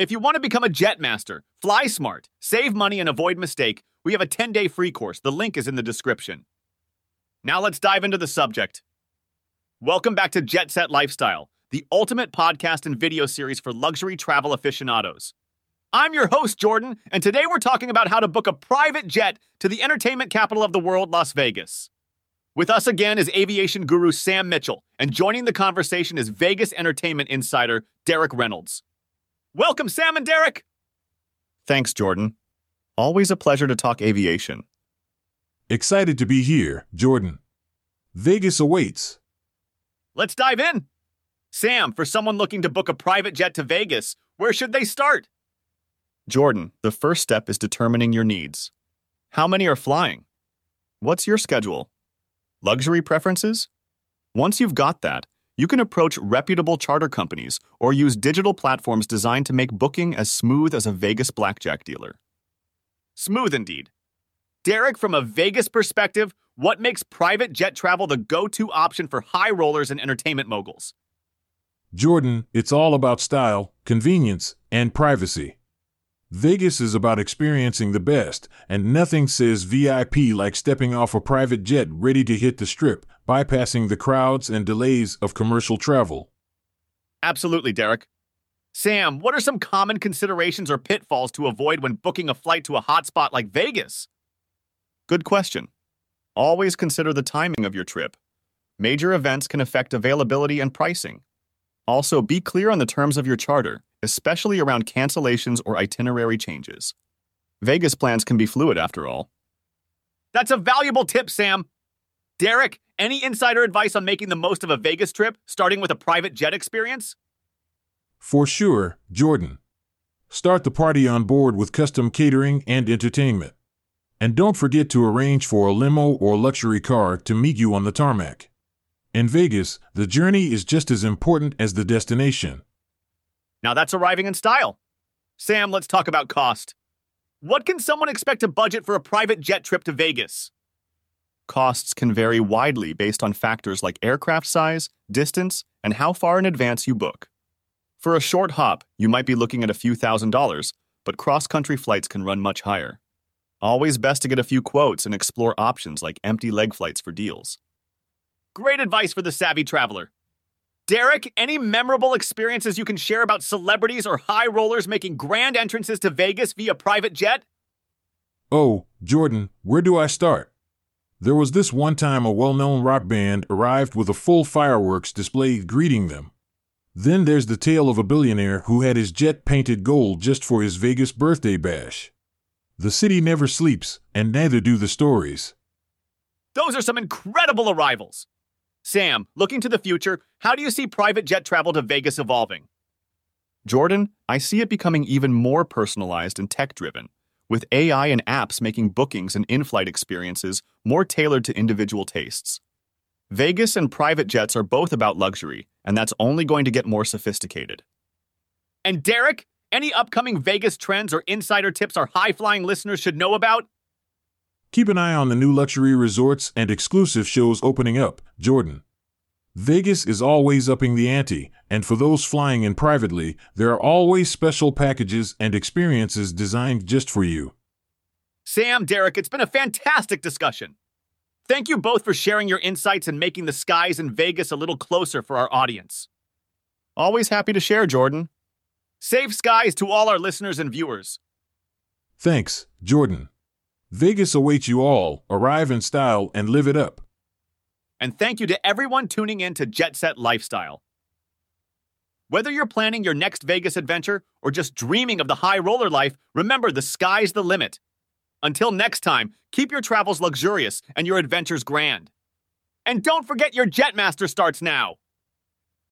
If you want to become a jetmaster, fly smart, save money, and avoid mistake, we have a 10 day free course. The link is in the description. Now let's dive into the subject. Welcome back to Jet Set Lifestyle, the ultimate podcast and video series for luxury travel aficionados. I'm your host, Jordan, and today we're talking about how to book a private jet to the entertainment capital of the world, Las Vegas. With us again is aviation guru Sam Mitchell, and joining the conversation is Vegas entertainment insider Derek Reynolds. Welcome, Sam and Derek! Thanks, Jordan. Always a pleasure to talk aviation. Excited to be here, Jordan. Vegas awaits. Let's dive in. Sam, for someone looking to book a private jet to Vegas, where should they start? Jordan, the first step is determining your needs. How many are flying? What's your schedule? Luxury preferences? Once you've got that, you can approach reputable charter companies or use digital platforms designed to make booking as smooth as a Vegas blackjack dealer. Smooth indeed. Derek, from a Vegas perspective, what makes private jet travel the go to option for high rollers and entertainment moguls? Jordan, it's all about style, convenience, and privacy. Vegas is about experiencing the best, and nothing says VIP like stepping off a private jet ready to hit the strip, bypassing the crowds and delays of commercial travel. Absolutely, Derek. Sam, what are some common considerations or pitfalls to avoid when booking a flight to a hotspot like Vegas? Good question. Always consider the timing of your trip. Major events can affect availability and pricing. Also, be clear on the terms of your charter especially around cancellations or itinerary changes. Vegas plans can be fluid after all. That's a valuable tip, Sam. Derek, any insider advice on making the most of a Vegas trip, starting with a private jet experience? For sure, Jordan. Start the party on board with custom catering and entertainment. And don't forget to arrange for a limo or luxury car to meet you on the tarmac. In Vegas, the journey is just as important as the destination. Now that's arriving in style. Sam, let's talk about cost. What can someone expect to budget for a private jet trip to Vegas? Costs can vary widely based on factors like aircraft size, distance, and how far in advance you book. For a short hop, you might be looking at a few thousand dollars, but cross country flights can run much higher. Always best to get a few quotes and explore options like empty leg flights for deals. Great advice for the savvy traveler. Derek, any memorable experiences you can share about celebrities or high rollers making grand entrances to Vegas via private jet? Oh, Jordan, where do I start? There was this one time a well known rock band arrived with a full fireworks display greeting them. Then there's the tale of a billionaire who had his jet painted gold just for his Vegas birthday bash. The city never sleeps, and neither do the stories. Those are some incredible arrivals. Sam, looking to the future, how do you see private jet travel to Vegas evolving? Jordan, I see it becoming even more personalized and tech driven, with AI and apps making bookings and in flight experiences more tailored to individual tastes. Vegas and private jets are both about luxury, and that's only going to get more sophisticated. And Derek, any upcoming Vegas trends or insider tips our high flying listeners should know about? Keep an eye on the new luxury resorts and exclusive shows opening up, Jordan. Vegas is always upping the ante, and for those flying in privately, there are always special packages and experiences designed just for you. Sam, Derek, it's been a fantastic discussion. Thank you both for sharing your insights and making the skies in Vegas a little closer for our audience. Always happy to share, Jordan. Safe skies to all our listeners and viewers. Thanks, Jordan. Vegas awaits you all. Arrive in style and live it up. And thank you to everyone tuning in to Jet Set Lifestyle. Whether you're planning your next Vegas adventure or just dreaming of the high roller life, remember the sky's the limit. Until next time, keep your travels luxurious and your adventures grand. And don't forget your Jetmaster starts now.